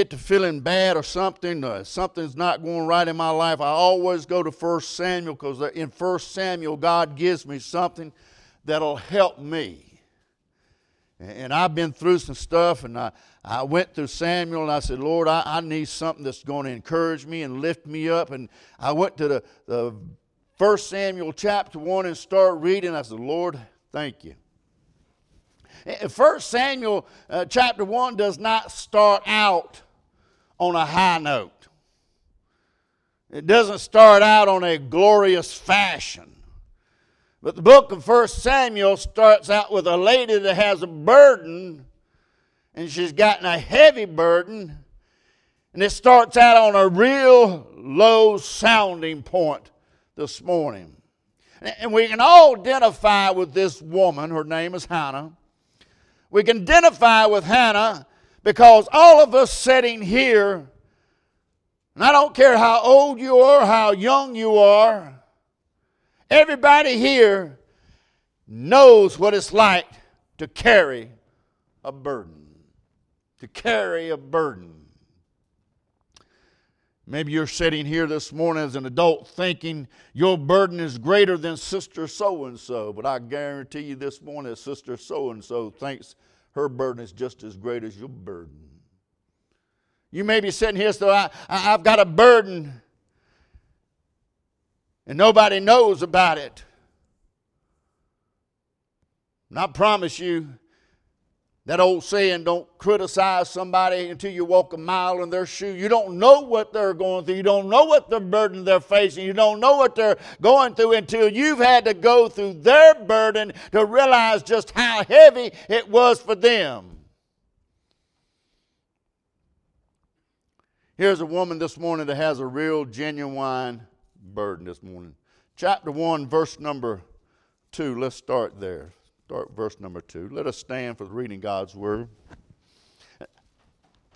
get to feeling bad or something, uh, something's not going right in my life, I always go to 1 Samuel because in 1 Samuel, God gives me something that'll help me. And I've been through some stuff, and I, I went through Samuel, and I said, Lord, I, I need something that's going to encourage me and lift me up. And I went to the, the 1 Samuel chapter 1 and started reading. I said, Lord, thank you. First Samuel uh, chapter 1 does not start out on a high note. It doesn't start out on a glorious fashion. But the book of First Samuel starts out with a lady that has a burden, and she's gotten a heavy burden, and it starts out on a real low sounding point this morning. And we can all identify with this woman. Her name is Hannah. We can identify with Hannah because all of us sitting here, and I don't care how old you are, how young you are, everybody here knows what it's like to carry a burden. To carry a burden. Maybe you're sitting here this morning as an adult thinking your burden is greater than sister so and so, but I guarantee you this morning sister so and so thinks her burden is just as great as your burden. You may be sitting here, so I, I, I've got a burden and nobody knows about it. And I promise you, that old saying, don't criticize somebody until you walk a mile in their shoe. You don't know what they're going through. You don't know what the burden they're facing. You don't know what they're going through until you've had to go through their burden to realize just how heavy it was for them. Here's a woman this morning that has a real, genuine burden this morning. Chapter 1, verse number 2. Let's start there. Start verse number two. Let us stand for reading God's word.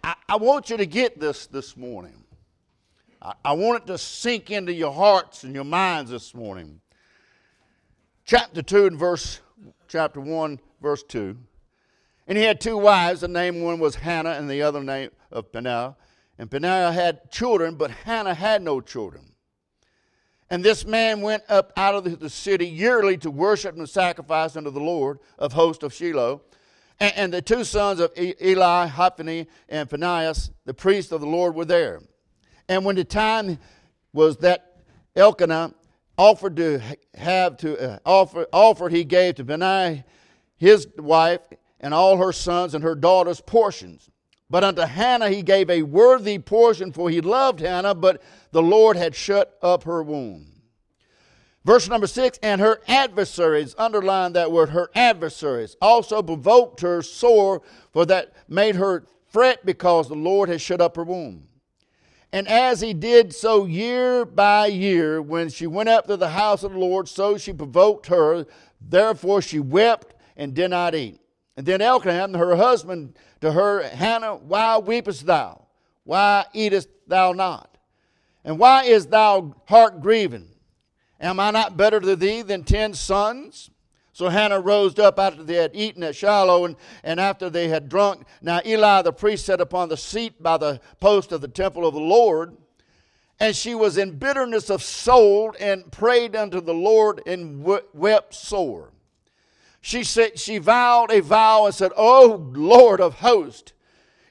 I, I want you to get this this morning. I, I want it to sink into your hearts and your minds this morning. Chapter 2 and verse, chapter 1, verse 2. And he had two wives. The name one was Hannah and the other name of Peninnah. And Peninnah had children, but Hannah had no children. And this man went up out of the city yearly to worship and sacrifice unto the Lord of hosts of Shiloh. And, and the two sons of Eli, Hophni, and Phinehas, the priests of the Lord, were there. And when the time was that Elkanah offered to have to uh, offer he gave to Peninnah his wife and all her sons and her daughters portions. But unto Hannah he gave a worthy portion, for he loved Hannah, but the Lord had shut up her womb. Verse number six, and her adversaries, underline that word, her adversaries, also provoked her sore, for that made her fret because the Lord had shut up her womb. And as he did so year by year, when she went up to the house of the Lord, so she provoked her. Therefore she wept and did not eat. And then Elkanah, her husband, to her, Hannah, why weepest thou? Why eatest thou not? And why is thou heart grieving? Am I not better to thee than ten sons? So Hannah rose up after they had eaten at Shiloh, and, and after they had drunk. Now Eli the priest sat upon the seat by the post of the temple of the Lord. And she was in bitterness of soul and prayed unto the Lord and wept sore. She said she vowed a vow and said, O Lord of hosts,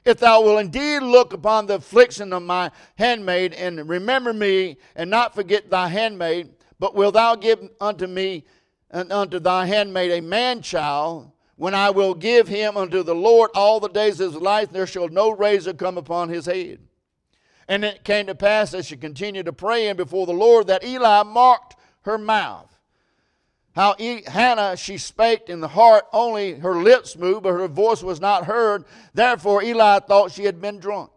if thou wilt indeed look upon the affliction of my handmaid and remember me and not forget thy handmaid, but wilt thou give unto me and unto thy handmaid a man child, when I will give him unto the Lord all the days of his life, there shall no razor come upon his head. And it came to pass as she continued to pray and before the Lord that Eli marked her mouth. How Hannah she spake in the heart, only her lips moved, but her voice was not heard. Therefore Eli thought she had been drunk.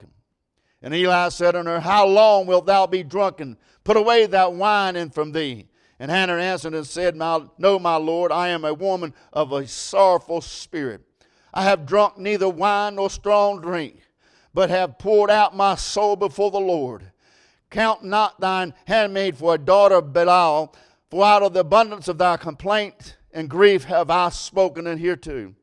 And Eli said unto her, How long wilt thou be drunken? Put away that wine from thee. And Hannah answered and said, No, my Lord, I am a woman of a sorrowful spirit. I have drunk neither wine nor strong drink, but have poured out my soul before the Lord. Count not thine handmaid for a daughter of Belial, for out of the abundance of thy complaint and grief have I spoken and hereto.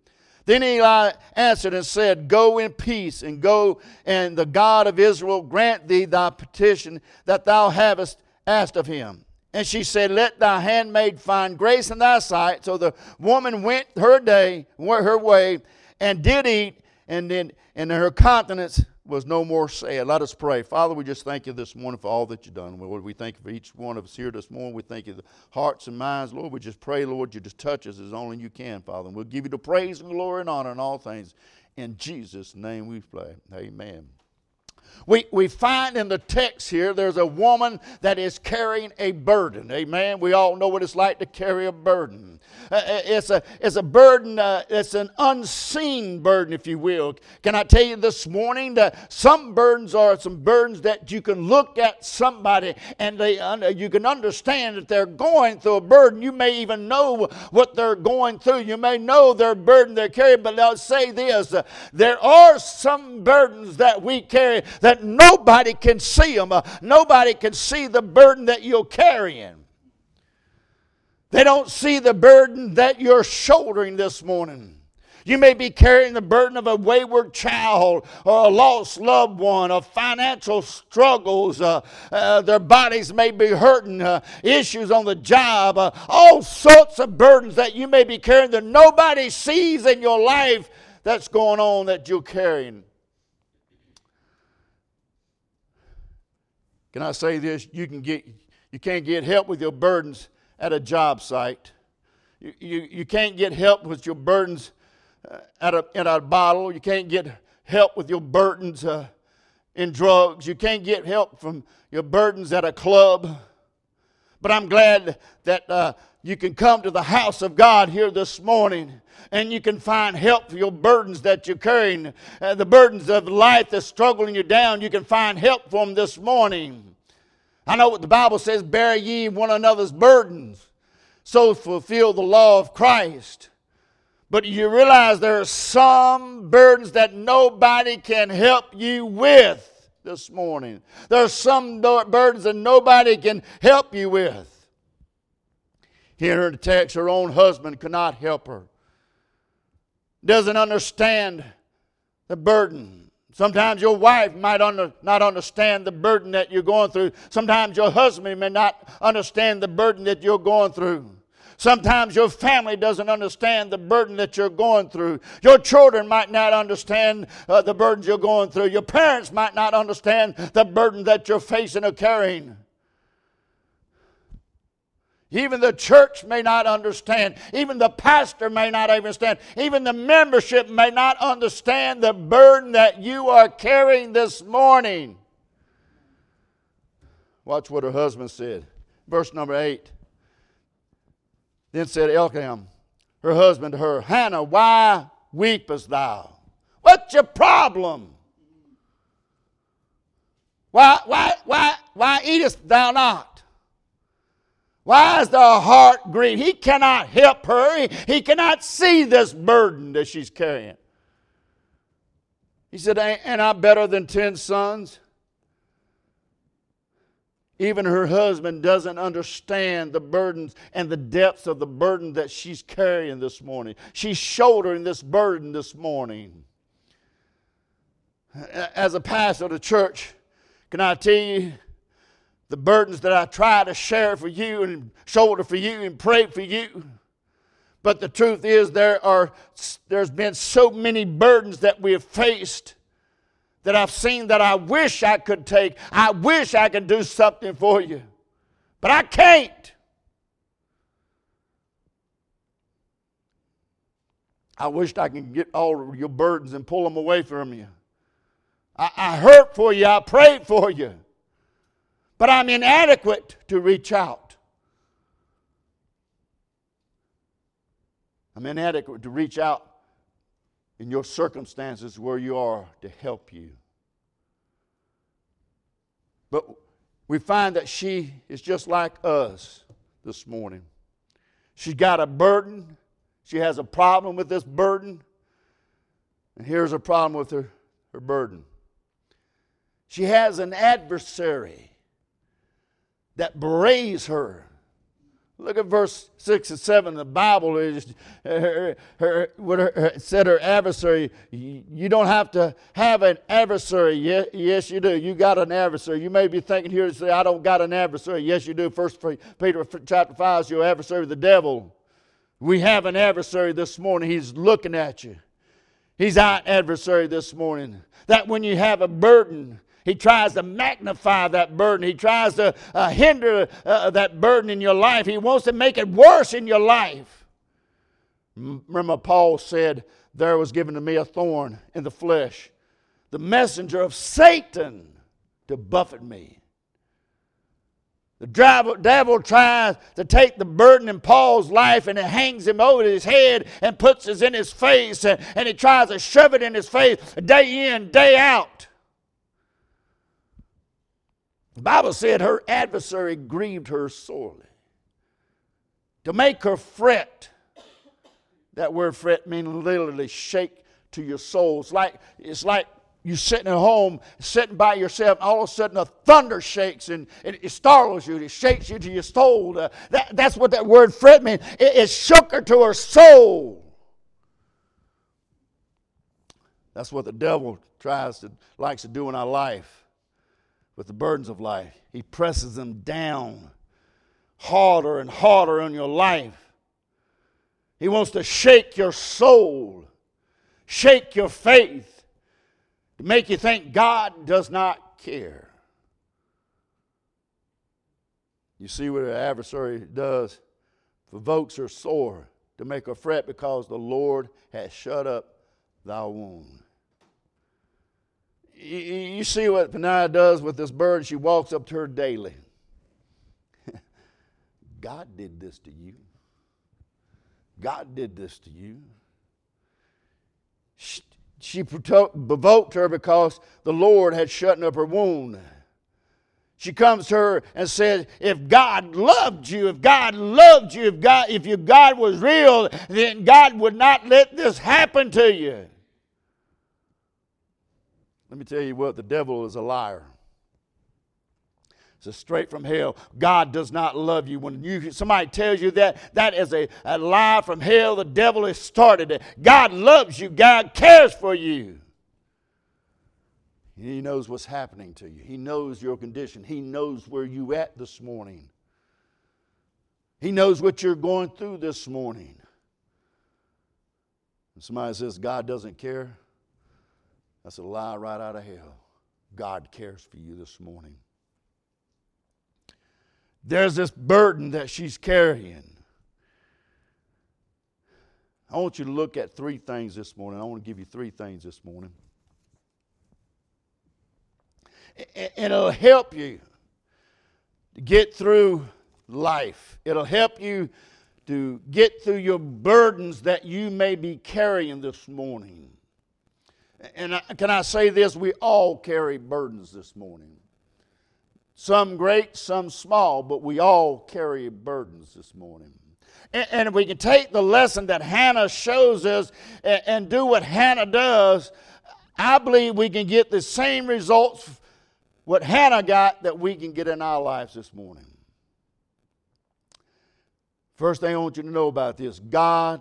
Then Eli uh, answered and said, Go in peace, and go, and the God of Israel grant thee thy petition that thou hast asked of him. And she said, Let thy handmaid find grace in thy sight. So the woman went her day, went her way, and did eat, and then and her countenance was no more sad. Let us pray. Father, we just thank you this morning for all that you've done. Lord, we thank you for each one of us here this morning. We thank you the hearts and minds. Lord, we just pray, Lord, you just touch us as only you can, Father. And we'll give you the praise and glory and honor in all things. In Jesus' name we pray. Amen. We, we find in the text here there's a woman that is carrying a burden. Amen. We all know what it's like to carry a burden. Uh, uh, it's, a, it's a burden, uh, it's an unseen burden, if you will. Can I tell you this morning that some burdens are some burdens that you can look at somebody and they, uh, you can understand that they're going through a burden. You may even know what they're going through. You may know their burden they're carrying, but I'll say this uh, there are some burdens that we carry that nobody can see them. Uh, nobody can see the burden that you're carrying. They don't see the burden that you're shouldering this morning. You may be carrying the burden of a wayward child or a lost loved one, of financial struggles. Uh, uh, their bodies may be hurting, uh, issues on the job, uh, all sorts of burdens that you may be carrying that nobody sees in your life that's going on that you're carrying. Can I say this? You can get you can't get help with your burdens at a job site. You, you, you can't get help with your burdens uh, at a, in a bottle. You can't get help with your burdens uh, in drugs. You can't get help from your burdens at a club. But I'm glad that uh, you can come to the house of God here this morning and you can find help for your burdens that you're carrying, uh, the burdens of life that's struggling you down. You can find help for them this morning. I know what the Bible says bear ye one another's burdens, so fulfill the law of Christ. But you realize there are some burdens that nobody can help you with this morning. There are some burdens that nobody can help you with. Here in the text, her own husband could not help her doesn't understand the burden. Sometimes your wife might under, not understand the burden that you're going through. Sometimes your husband may not understand the burden that you're going through. Sometimes your family doesn't understand the burden that you're going through. Your children might not understand uh, the burdens you're going through. Your parents might not understand the burden that you're facing or carrying. Even the church may not understand. Even the pastor may not understand. Even the membership may not understand the burden that you are carrying this morning. Watch what her husband said. Verse number 8. Then said Elkanah, her husband, to her, Hannah, why weepest thou? What's your problem? Why, why, why, why eatest thou not? Why is the heart grieved? He cannot help her. He, he cannot see this burden that she's carrying. He said, Ain't I better than ten sons? Even her husband doesn't understand the burdens and the depths of the burden that she's carrying this morning. She's shouldering this burden this morning. As a pastor of the church, can I tell you, the burdens that I try to share for you and shoulder for you and pray for you. But the truth is, there are, there's been so many burdens that we have faced that I've seen that I wish I could take. I wish I could do something for you, but I can't. I wished I could get all your burdens and pull them away from you. I, I hurt for you. I prayed for you but I'm inadequate to reach out. I'm inadequate to reach out in your circumstances where you are to help you. But we find that she is just like us this morning. She's got a burden. She has a problem with this burden. And here's a problem with her, her burden. She has an adversary that berates her Look at verse 6 and 7. The Bible is, her, her, her, said her adversary, you don't have to have an adversary. Yes, yes, you do. You got an adversary. You may be thinking here to say, I don't got an adversary. Yes, you do. First Peter chapter 5 is your adversary, the devil. We have an adversary this morning. He's looking at you. He's our adversary this morning. That when you have a burden, he tries to magnify that burden. He tries to uh, hinder uh, that burden in your life. He wants to make it worse in your life. Remember, Paul said, There was given to me a thorn in the flesh, the messenger of Satan to buffet me. The devil, devil tries to take the burden in Paul's life and it hangs him over his head and puts it in his face and, and he tries to shove it in his face day in, day out. The Bible said her adversary grieved her sorely. To make her fret. That word fret means literally shake to your soul. It's like, it's like you sitting at home, sitting by yourself, and all of a sudden a thunder shakes and, and it startles you. It shakes you to your soul. Uh, that, that's what that word fret means. It, it shook her to her soul. That's what the devil tries to likes to do in our life with the burdens of life. He presses them down harder and harder on your life. He wants to shake your soul, shake your faith, to make you think God does not care. You see what an adversary does? Provokes her sore to make her fret because the Lord has shut up thy womb you see what Peninnah does with this bird. She walks up to her daily. God did this to you. God did this to you. She, she provoked her because the Lord had shut up her wound. She comes to her and says, If God loved you, if God loved you, if God, if your God was real, then God would not let this happen to you. Let me tell you what, the devil is a liar. It's straight from hell. God does not love you. When you somebody tells you that, that is a, a lie from hell. The devil has started it. God loves you. God cares for you. He knows what's happening to you. He knows your condition. He knows where you at this morning. He knows what you're going through this morning. And somebody says God doesn't care. That's a lie right out of hell. God cares for you this morning. There's this burden that she's carrying. I want you to look at three things this morning. I want to give you three things this morning. And it'll help you to get through life. It'll help you to get through your burdens that you may be carrying this morning. And can I say this? We all carry burdens this morning. Some great, some small, but we all carry burdens this morning. And if we can take the lesson that Hannah shows us and do what Hannah does, I believe we can get the same results what Hannah got that we can get in our lives this morning. First thing I want you to know about this God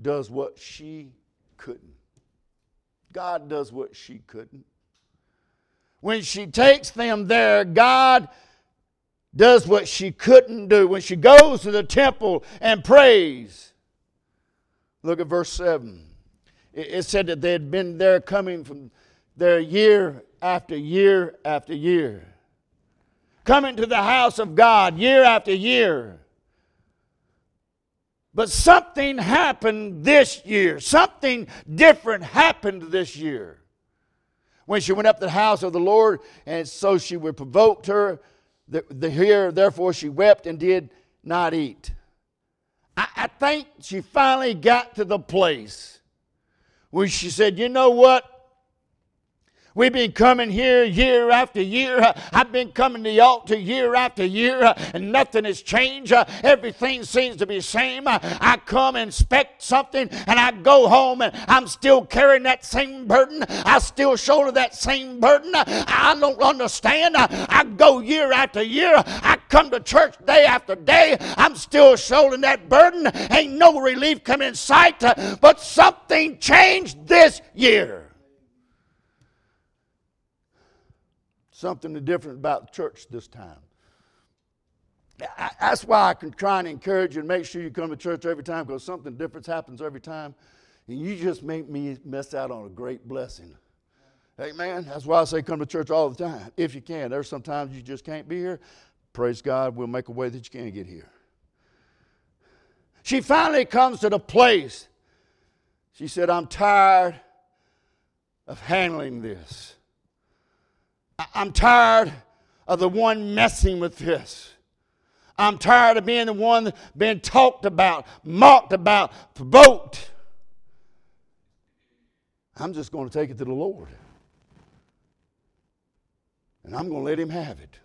does what she couldn't. God does what she couldn't. When she takes them there, God does what she couldn't do. When she goes to the temple and prays, look at verse 7. It said that they had been there coming from there year after year after year. Coming to the house of God year after year. But something happened this year. Something different happened this year. When she went up to the house of the Lord, and so she would provoked her. The, the here, therefore, she wept and did not eat. I, I think she finally got to the place where she said, You know what? We've been coming here year after year. I've been coming to the altar year after year, and nothing has changed. Everything seems to be the same. I come and inspect something, and I go home, and I'm still carrying that same burden. I still shoulder that same burden. I don't understand. I go year after year. I come to church day after day. I'm still shouldering that burden. Ain't no relief come in sight, but something changed this year. Something different about church this time. I, that's why I can try and encourage you and make sure you come to church every time because something different happens every time. And you just make me miss out on a great blessing. Amen. That's why I say come to church all the time if you can. There's sometimes you just can't be here. Praise God, we'll make a way that you can get here. She finally comes to the place. She said, I'm tired of handling this. I'm tired of the one messing with this. I'm tired of being the one being talked about, mocked about, provoked. I'm just going to take it to the Lord. And I'm going to let Him have it.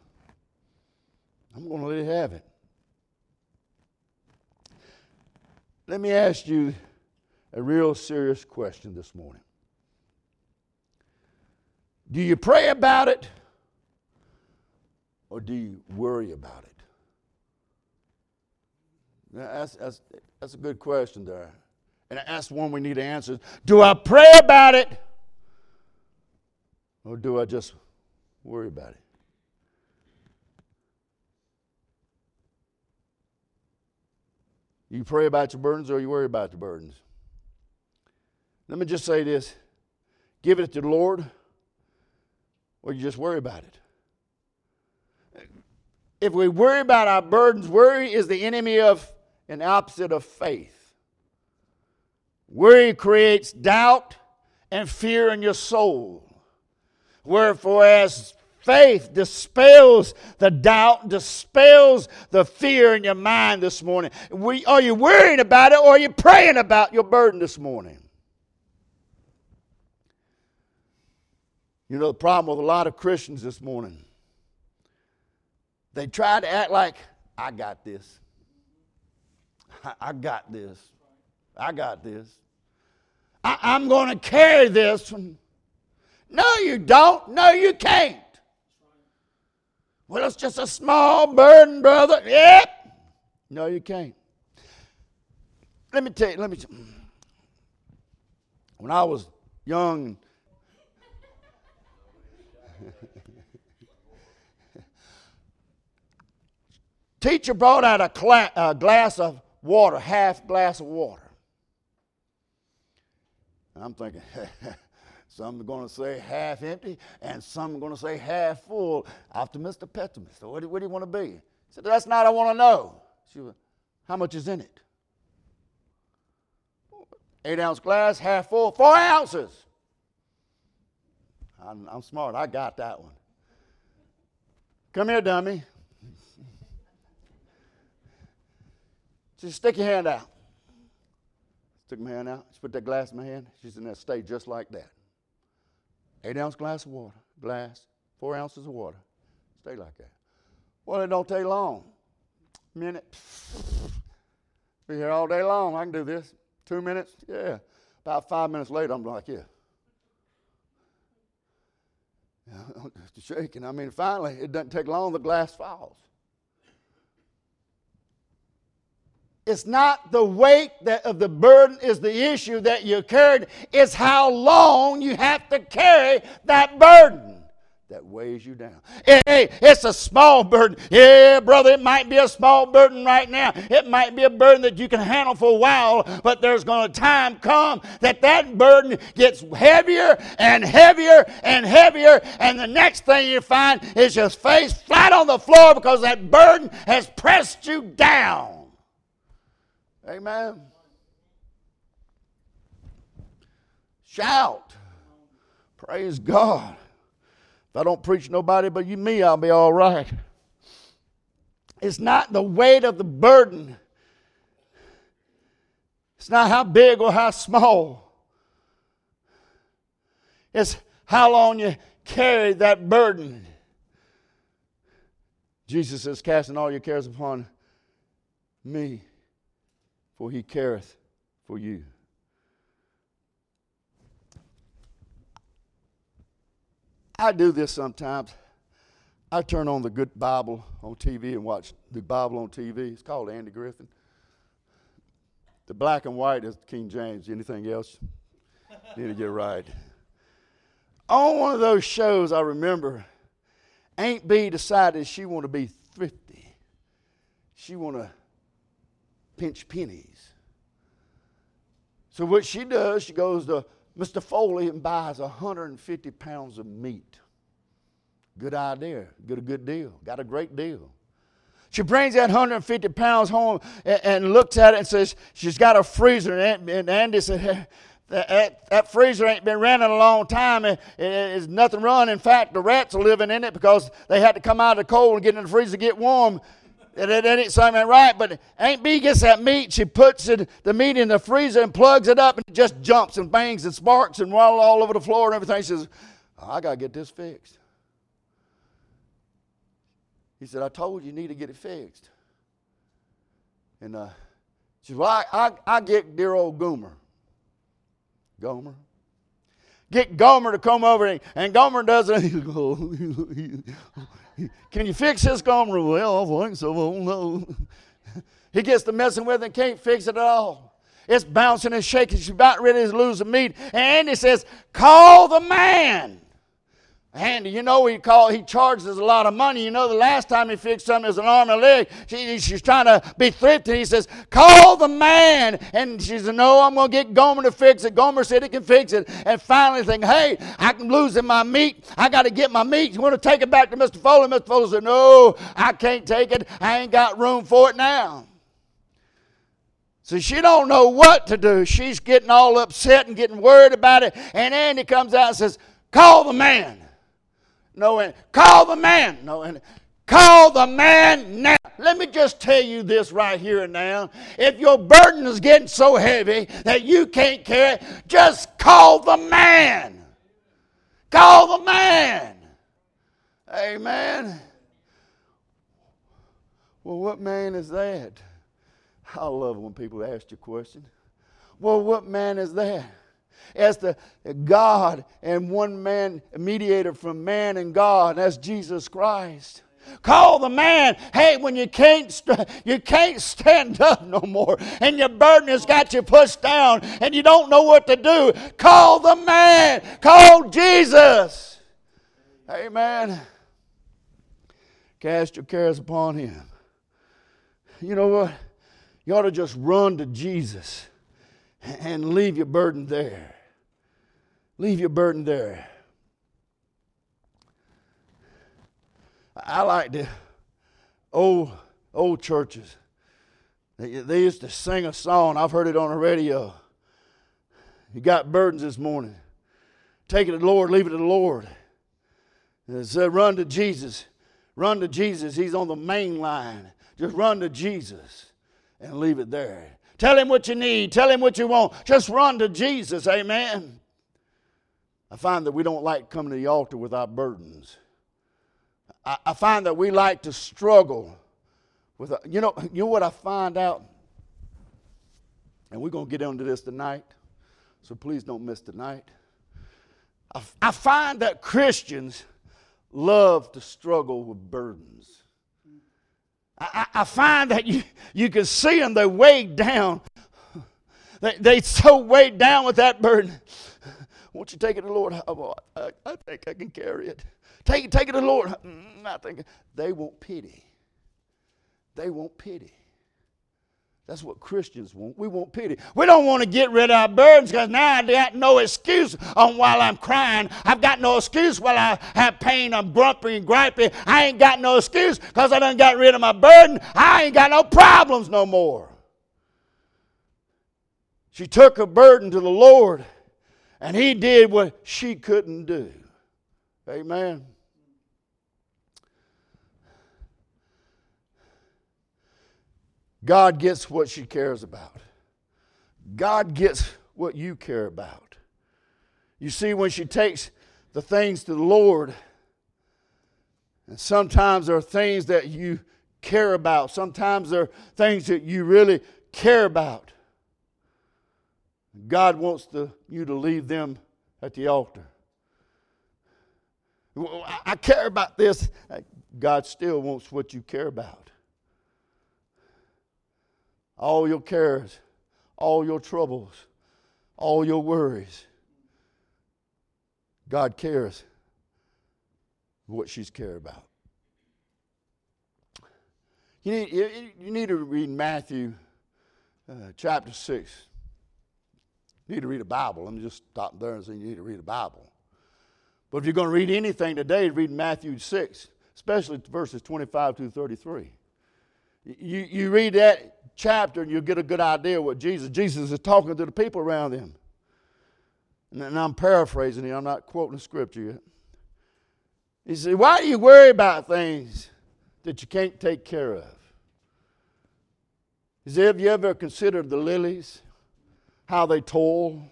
I'm going to let Him have it. Let me ask you a real serious question this morning. Do you pray about it or do you worry about it? That's, that's, that's a good question there. And that's one we need to answer. Do I pray about it or do I just worry about it? You pray about your burdens or you worry about your burdens? Let me just say this give it to the Lord or you just worry about it. If we worry about our burdens, worry is the enemy of an opposite of faith. Worry creates doubt and fear in your soul. Wherefore, as faith dispels the doubt, dispels the fear in your mind this morning. We, are you worrying about it or are you praying about your burden this morning? You know, the problem with a lot of Christians this morning, they try to act like, I got this. I, got this. I got this. I, I'm going to carry this. No, you don't. No, you can't. Well, it's just a small burden, brother. Yep. No, you can't. Let me tell you, let me. When I was young Teacher brought out a, cla- a glass of water, half glass of water. I'm thinking, some are going to say half empty, and some are going to say half full. Optimist or pessimist? What do, what do you want to be? Said, That's not I want to know. She said, How much is in it? Eight ounce glass, half full, four ounces. I'm, I'm smart. I got that one. Come here, dummy. Just stick your hand out. Took my hand out. She put that glass in my hand. She said, now stay just like that. Eight ounce glass of water, glass, four ounces of water. Stay like that. Well, it don't take long. Minute. Be here all day long. I can do this. Two minutes? Yeah. About five minutes later, I'm like, yeah shaking. I mean, finally, it doesn't take long. The glass falls. It's not the weight that of the burden is the issue that you carried. It's how long you have to carry that burden that weighs you down. Hey, it's a small burden. Yeah, brother, it might be a small burden right now. It might be a burden that you can handle for a while, but there's going to time come that that burden gets heavier and heavier and heavier, and the next thing you find is your face flat on the floor because that burden has pressed you down. Amen. Shout. Praise God. If I don't preach nobody but you me, I'll be all right. It's not the weight of the burden. It's not how big or how small. It's how long you carry that burden. Jesus says, casting all your cares upon me, for he careth for you. I do this sometimes. I turn on the good Bible on TV and watch the Bible on TV. It's called Andy Griffin. The black and white is King James. Anything else? Need to get right. On one of those shows, I remember Aunt Bee decided she want to be thrifty. She want to pinch pennies. So what she does, she goes to Mr. Foley and buys 150 pounds of meat. Good idea. Get a good deal. Got a great deal. She brings that 150 pounds home and, and looks at it and says, She's got a freezer. And Andy said, that, that, that, freezer ain't been running a long time. It, it, it's nothing run. In fact, the rats are living in it because they had to come out of the cold and get in the freezer to get warm. It, it, ain't something right. But Aunt Bee gets that meat. She puts it, the meat in the freezer and plugs it up and it just jumps and bangs and sparks and all, all over the floor and everything. She says, oh, I got to get this fixed. He said, I told you you need to get it fixed. And uh, she said, Well, I, I, I get dear old Goomer. Gomer. Get Gomer to come over, and, and Gomer does it. Can you fix this, Gomer? Well, I think so. Oh, no. he gets to messing with it and can't fix it at all. It's bouncing and shaking. She's about ready to lose the meat. And Andy says, Call the man. Andy, you know he call he charges a lot of money. You know the last time he fixed something was an arm and a leg. She, she's trying to be thrifty. He says, "Call the man." And she said, "No, I'm going to get Gomer to fix it." Gomer said he can fix it. And finally, think, "Hey, I'm losing my meat. I got to get my meat. You want to take it back to Mr. Foley?" Mr. Foley said, "No, I can't take it. I ain't got room for it now." So she don't know what to do. She's getting all upset and getting worried about it. And Andy comes out and says, "Call the man." No, and call the man. No, and call the man now. Let me just tell you this right here and now. If your burden is getting so heavy that you can't carry it, just call the man. Call the man. Amen. Well, what man is that? I love when people ask you a question. Well, what man is that? As the God and one man mediator from man and God, that's Jesus Christ. Call the man. Hey, when you can't st- you can't stand up no more, and your burden has got you pushed down, and you don't know what to do. Call the man. Call Jesus. Amen. Cast your cares upon Him. You know what? You ought to just run to Jesus and leave your burden there. Leave your burden there. I like the old old churches. They, they used to sing a song. I've heard it on the radio. You got burdens this morning. Take it to the Lord, leave it to the Lord. It said, run to Jesus. Run to Jesus. He's on the main line. Just run to Jesus and leave it there. Tell him what you need. Tell him what you want. Just run to Jesus. Amen. I find that we don't like coming to the altar with our burdens. I, I find that we like to struggle with, a, you know, you know what I find out? And we're going to get into this tonight, so please don't miss tonight. I, I find that Christians love to struggle with burdens. I, I, find that you, you can see them, they're weighed down. They, they so weighed down with that burden. Won't you take it to the Lord? I, I, I think I can carry it. Take it, take it to the Lord. Mm, I think they want pity. They want pity. That's what Christians want. We want pity. We don't want to get rid of our burdens because now I got no excuse on while I'm crying. I've got no excuse while I have pain. I'm grumpy and gripey. I ain't got no excuse because I done got rid of my burden. I ain't got no problems no more. She took her burden to the Lord and he did what she couldn't do. Amen. God gets what she cares about. God gets what you care about. You see, when she takes the things to the Lord. And sometimes there are things that you care about. Sometimes there are things that you really care about. God wants to, you to leave them at the altar. I care about this. God still wants what you care about. All your cares, all your troubles, all your worries. God cares what she's cared about. You need, you, need to read Matthew uh, chapter 6. You need to read a Bible. Let me just stop there and say you need to read a Bible. But if you're going to read anything today, read Matthew 6, especially verses 25 to 33. You, you read that chapter and you'll get a good idea what Jesus, Jesus is talking to the people around him. And I'm paraphrasing here, I'm not quoting the scripture yet. He said, Why do you worry about things that you can't take care of? He said, Have you ever considered the lilies, how they toil?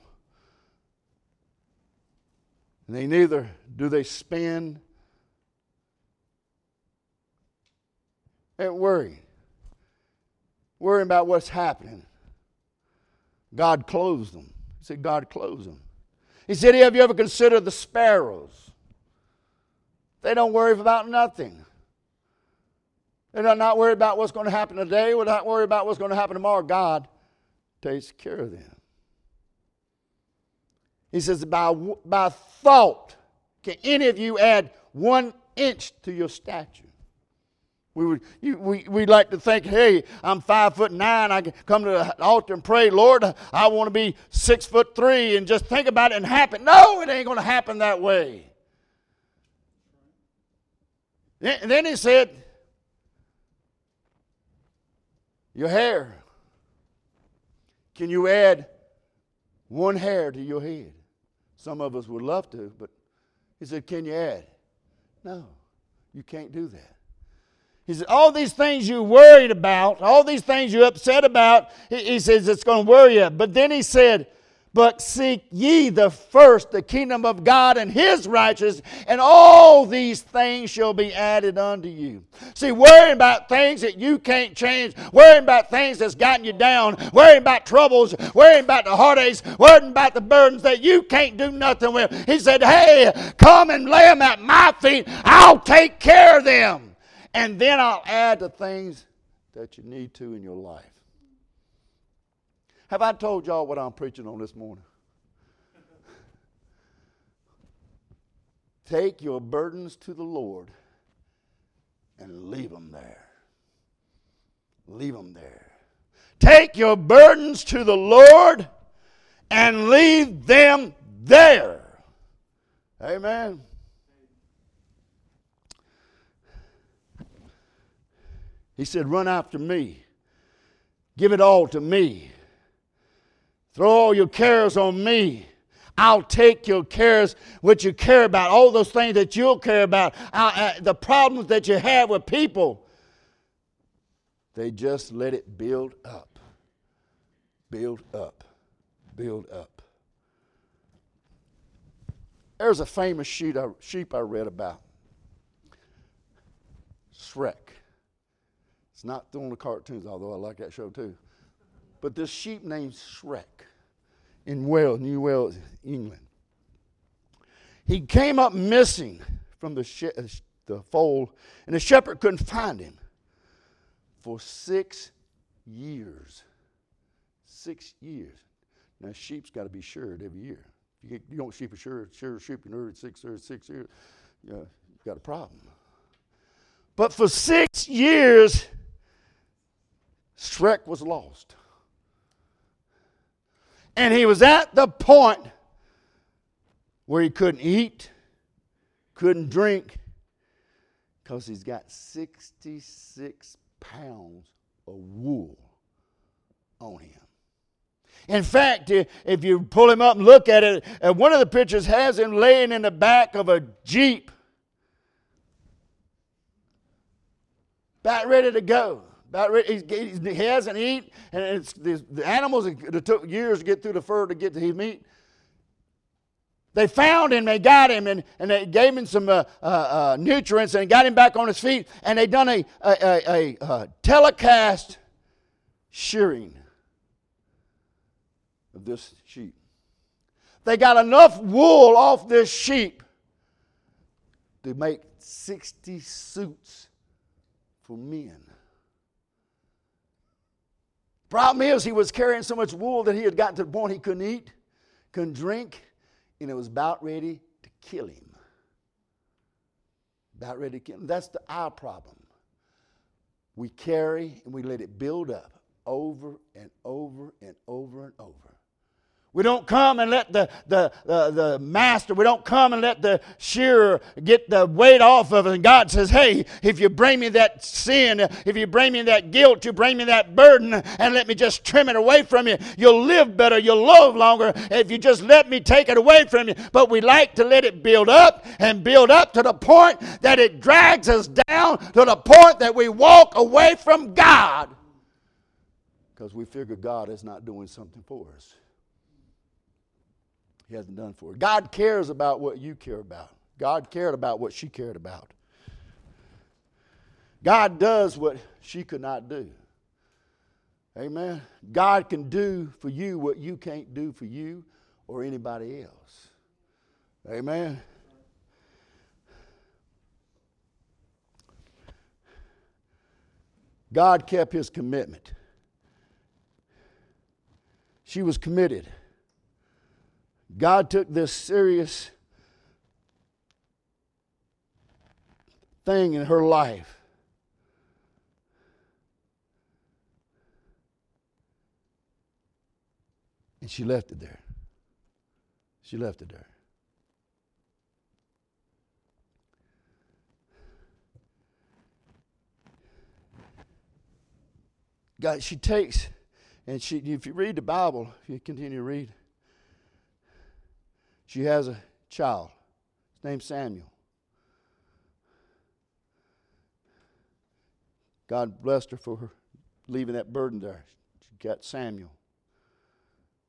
And they neither do they spin and worry. Worrying about what's happening. God clothes them. He said, God clothes them. He said, Have you ever considered the sparrows? They don't worry about nothing. They're not worried about what's going to happen today. They're not worried about what's going to happen tomorrow. God takes care of them. He says, by, by thought, can any of you add one inch to your stature? We would you, we we like to think, hey, I'm five foot nine. I can come to the altar and pray, Lord, I want to be six foot three, and just think about it and happen. No, it ain't going to happen that way. And then he said, your hair. Can you add one hair to your head? Some of us would love to, but he said, Can you add? No, you can't do that. He said, All these things you're worried about, all these things you're upset about, he, he says it's going to worry you. But then he said, But seek ye the first the kingdom of God and his righteousness, and all these things shall be added unto you. See, worrying about things that you can't change, worrying about things that's gotten you down, worrying about troubles, worrying about the heartaches, worrying about the burdens that you can't do nothing with. He said, Hey, come and lay them at my feet. I'll take care of them and then I'll add the things that you need to in your life. Have I told y'all what I'm preaching on this morning? Take your burdens to the Lord and leave them there. Leave them there. Take your burdens to the Lord and leave them there. Amen. He said, Run after me. Give it all to me. Throw all your cares on me. I'll take your cares, what you care about, all those things that you'll care about, uh, the problems that you have with people. They just let it build up, build up, build up. There's a famous sheep I read about Shrek. It's not throwing the cartoons, although I like that show too. But this sheep named Shrek in Wales, New Wales, England. He came up missing from the, uh, the fold, and the shepherd couldn't find him for six years. Six years. Now, sheep's got to be sheared every year. You, you don't sheep a shear, shear sheep in every six six years, you know, you've got a problem. But for six years, Shrek was lost. And he was at the point where he couldn't eat, couldn't drink, because he's got 66 pounds of wool on him. In fact, if you pull him up and look at it, uh, one of the pictures has him laying in the back of a Jeep, about ready to go. About ready, he hasn't eaten, and it's, the animals it took years to get through the fur to get to his meat. they found him, they got him, and, and they gave him some uh, uh, uh, nutrients and got him back on his feet. And they done a, a, a, a uh, telecast shearing of this sheep. They got enough wool off this sheep to make 60 suits for men. Problem is, he was carrying so much wool that he had gotten to the point he couldn't eat, couldn't drink, and it was about ready to kill him. About ready to kill him. That's the, our problem. We carry and we let it build up over and over and over and over. We don't come and let the, the, the, the, master, we don't come and let the shearer get the weight off of us. And God says, hey, if you bring me that sin, if you bring me that guilt, you bring me that burden, and let me just trim it away from you, you'll live better, you'll live longer if you just let me take it away from you. But we like to let it build up and build up to the point that it drags us down to the point that we walk away from God because we figure God is not doing something for us. He hasn't done for her. God cares about what you care about. God cared about what she cared about. God does what she could not do. Amen. God can do for you what you can't do for you or anybody else. Amen. God kept his commitment. She was committed. God took this serious thing in her life. And she left it there. She left it there. God, she takes, and she, if you read the Bible, if you continue to read, she has a child. His name's Samuel. God blessed her for her leaving that burden there. She got Samuel.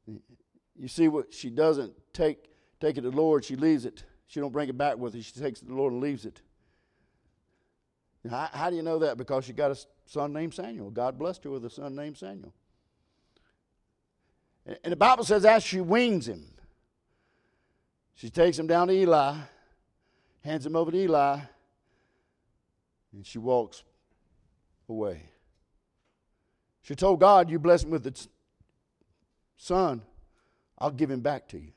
You see what she doesn't take take it to the Lord, she leaves it. She don't bring it back with her. She takes it to the Lord and leaves it. How, how do you know that? Because she got a son named Samuel. God blessed her with a son named Samuel. And the Bible says as she weans him, she takes him down to Eli, hands him over to Eli, and she walks away. She told God, You bless him with the son, I'll give him back to you.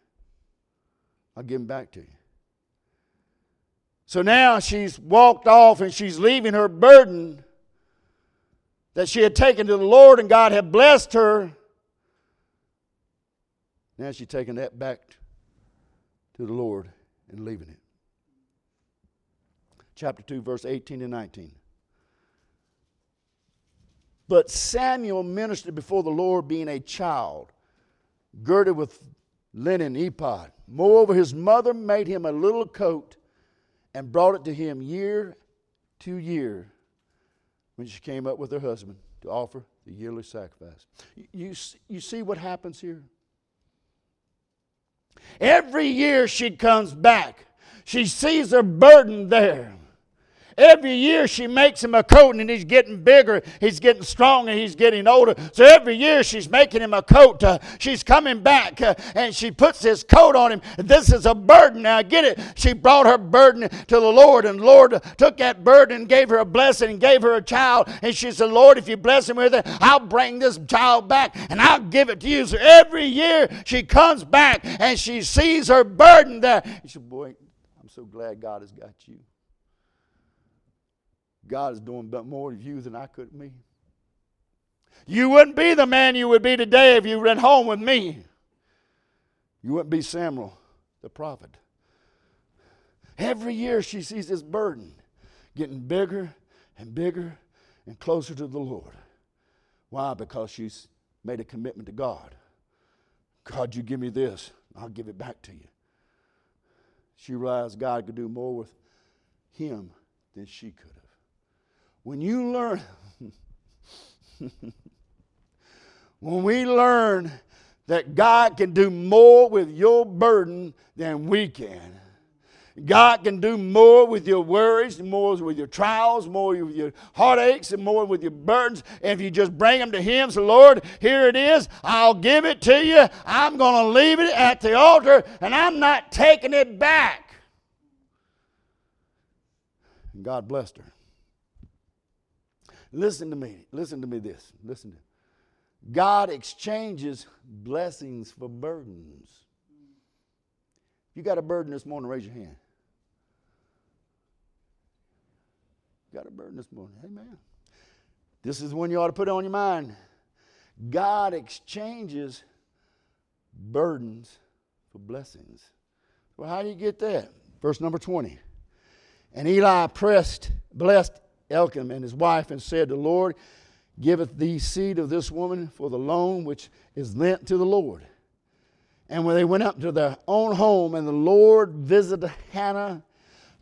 I'll give him back to you. So now she's walked off and she's leaving her burden that she had taken to the Lord and God had blessed her. Now she's taking that back to the Lord and leaving it. Chapter 2, verse 18 and 19. But Samuel ministered before the Lord, being a child, girded with linen ephod. Moreover, his mother made him a little coat and brought it to him year to year when she came up with her husband to offer the yearly sacrifice. You, you see what happens here? Every year she comes back. She sees her burden there. Every year she makes him a coat and he's getting bigger, he's getting stronger, he's getting older. So every year she's making him a coat. Uh, she's coming back uh, and she puts this coat on him. This is a burden. Now get it. She brought her burden to the Lord and the Lord took that burden and gave her a blessing and gave her a child. And she said, Lord, if you bless him with it, I'll bring this child back and I'll give it to you. So every year she comes back and she sees her burden there. She said, Boy, I'm so glad God has got you. God is doing more of you than I could me. You wouldn't be the man you would be today if you went home with me. You wouldn't be Samuel, the prophet. Every year she sees this burden getting bigger and bigger and closer to the Lord. Why? Because she's made a commitment to God. God, you give me this, I'll give it back to you. She realized God could do more with him than she could. When you learn, when we learn that God can do more with your burden than we can. God can do more with your worries, more with your trials, more with your heartaches, and more with your burdens. If you just bring them to Him, say, Lord, here it is. I'll give it to you. I'm going to leave it at the altar, and I'm not taking it back. And God blessed her. Listen to me. Listen to me this. Listen to me. God exchanges blessings for burdens. You got a burden this morning, raise your hand. Got a burden this morning. Amen. This is one you ought to put on your mind. God exchanges burdens for blessings. Well, how do you get that? Verse number 20. And Eli pressed, blessed Elkanah and his wife and said, The Lord giveth thee seed of this woman for the loan which is lent to the Lord. And when they went up to their own home, and the Lord visited Hannah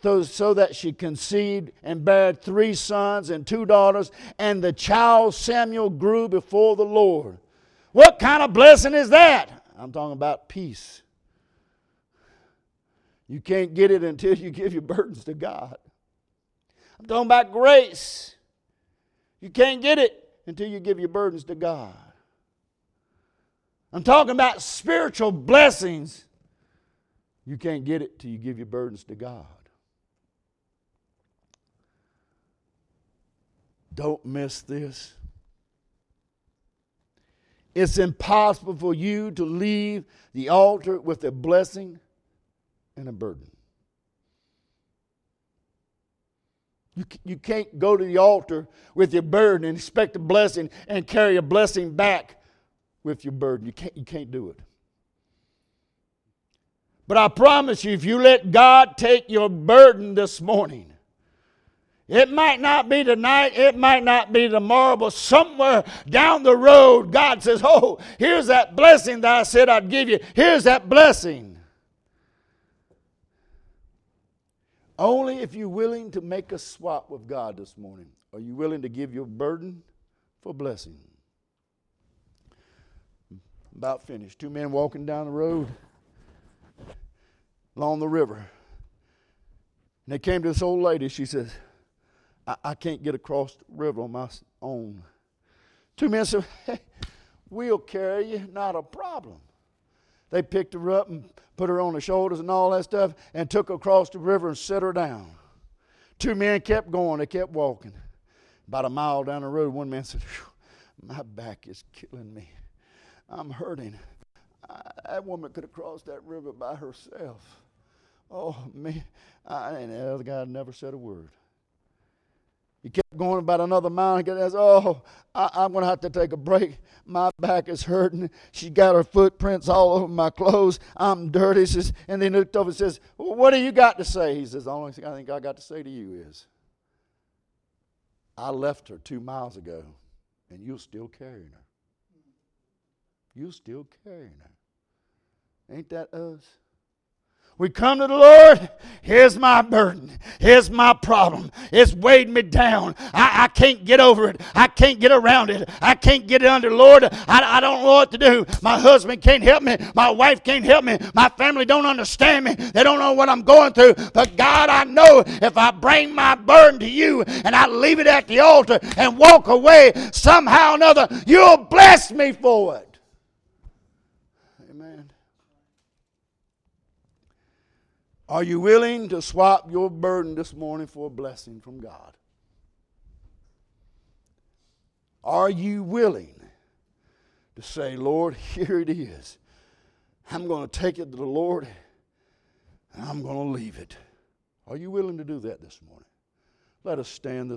so that she conceived and bare three sons and two daughters, and the child Samuel grew before the Lord. What kind of blessing is that? I'm talking about peace. You can't get it until you give your burdens to God. I'm talking about grace. You can't get it until you give your burdens to God. I'm talking about spiritual blessings. You can't get it till you give your burdens to God. Don't miss this. It's impossible for you to leave the altar with a blessing and a burden. You, you can't go to the altar with your burden and expect a blessing and carry a blessing back with your burden. You can't, you can't do it. But I promise you, if you let God take your burden this morning, it might not be tonight, it might not be tomorrow, but somewhere down the road, God says, Oh, here's that blessing that I said I'd give you. Here's that blessing. Only if you're willing to make a swap with God this morning are you willing to give your burden for blessing. About finished. Two men walking down the road along the river. And they came to this old lady. She says, I, I can't get across the river on my own. Two men said, hey, We'll carry you, not a problem. They picked her up and put her on the shoulders and all that stuff and took her across the river and set her down. Two men kept going, they kept walking. About a mile down the road, one man said, My back is killing me. I'm hurting. I, that woman could have crossed that river by herself. Oh, me. I, and the other guy never said a word. He kept going about another mile and says, Oh, I, am going to have to take a break. My back is hurting. She got her footprints all over my clothes. I'm dirty. Says, and then he looked over and says, well, What do you got to say? He says, The only thing I think I got to say to you is, I left her two miles ago, and you're still carrying her. You're still carrying her. Ain't that us? We come to the Lord. Here's my burden. Here's my problem. It's weighed me down. I, I can't get over it. I can't get around it. I can't get it under. Lord, I, I don't know what to do. My husband can't help me. My wife can't help me. My family don't understand me. They don't know what I'm going through. But God, I know if I bring my burden to you and I leave it at the altar and walk away somehow or another, you'll bless me for it. Are you willing to swap your burden this morning for a blessing from God? Are you willing to say, Lord, here it is. I'm going to take it to the Lord and I'm going to leave it. Are you willing to do that this morning? Let us stand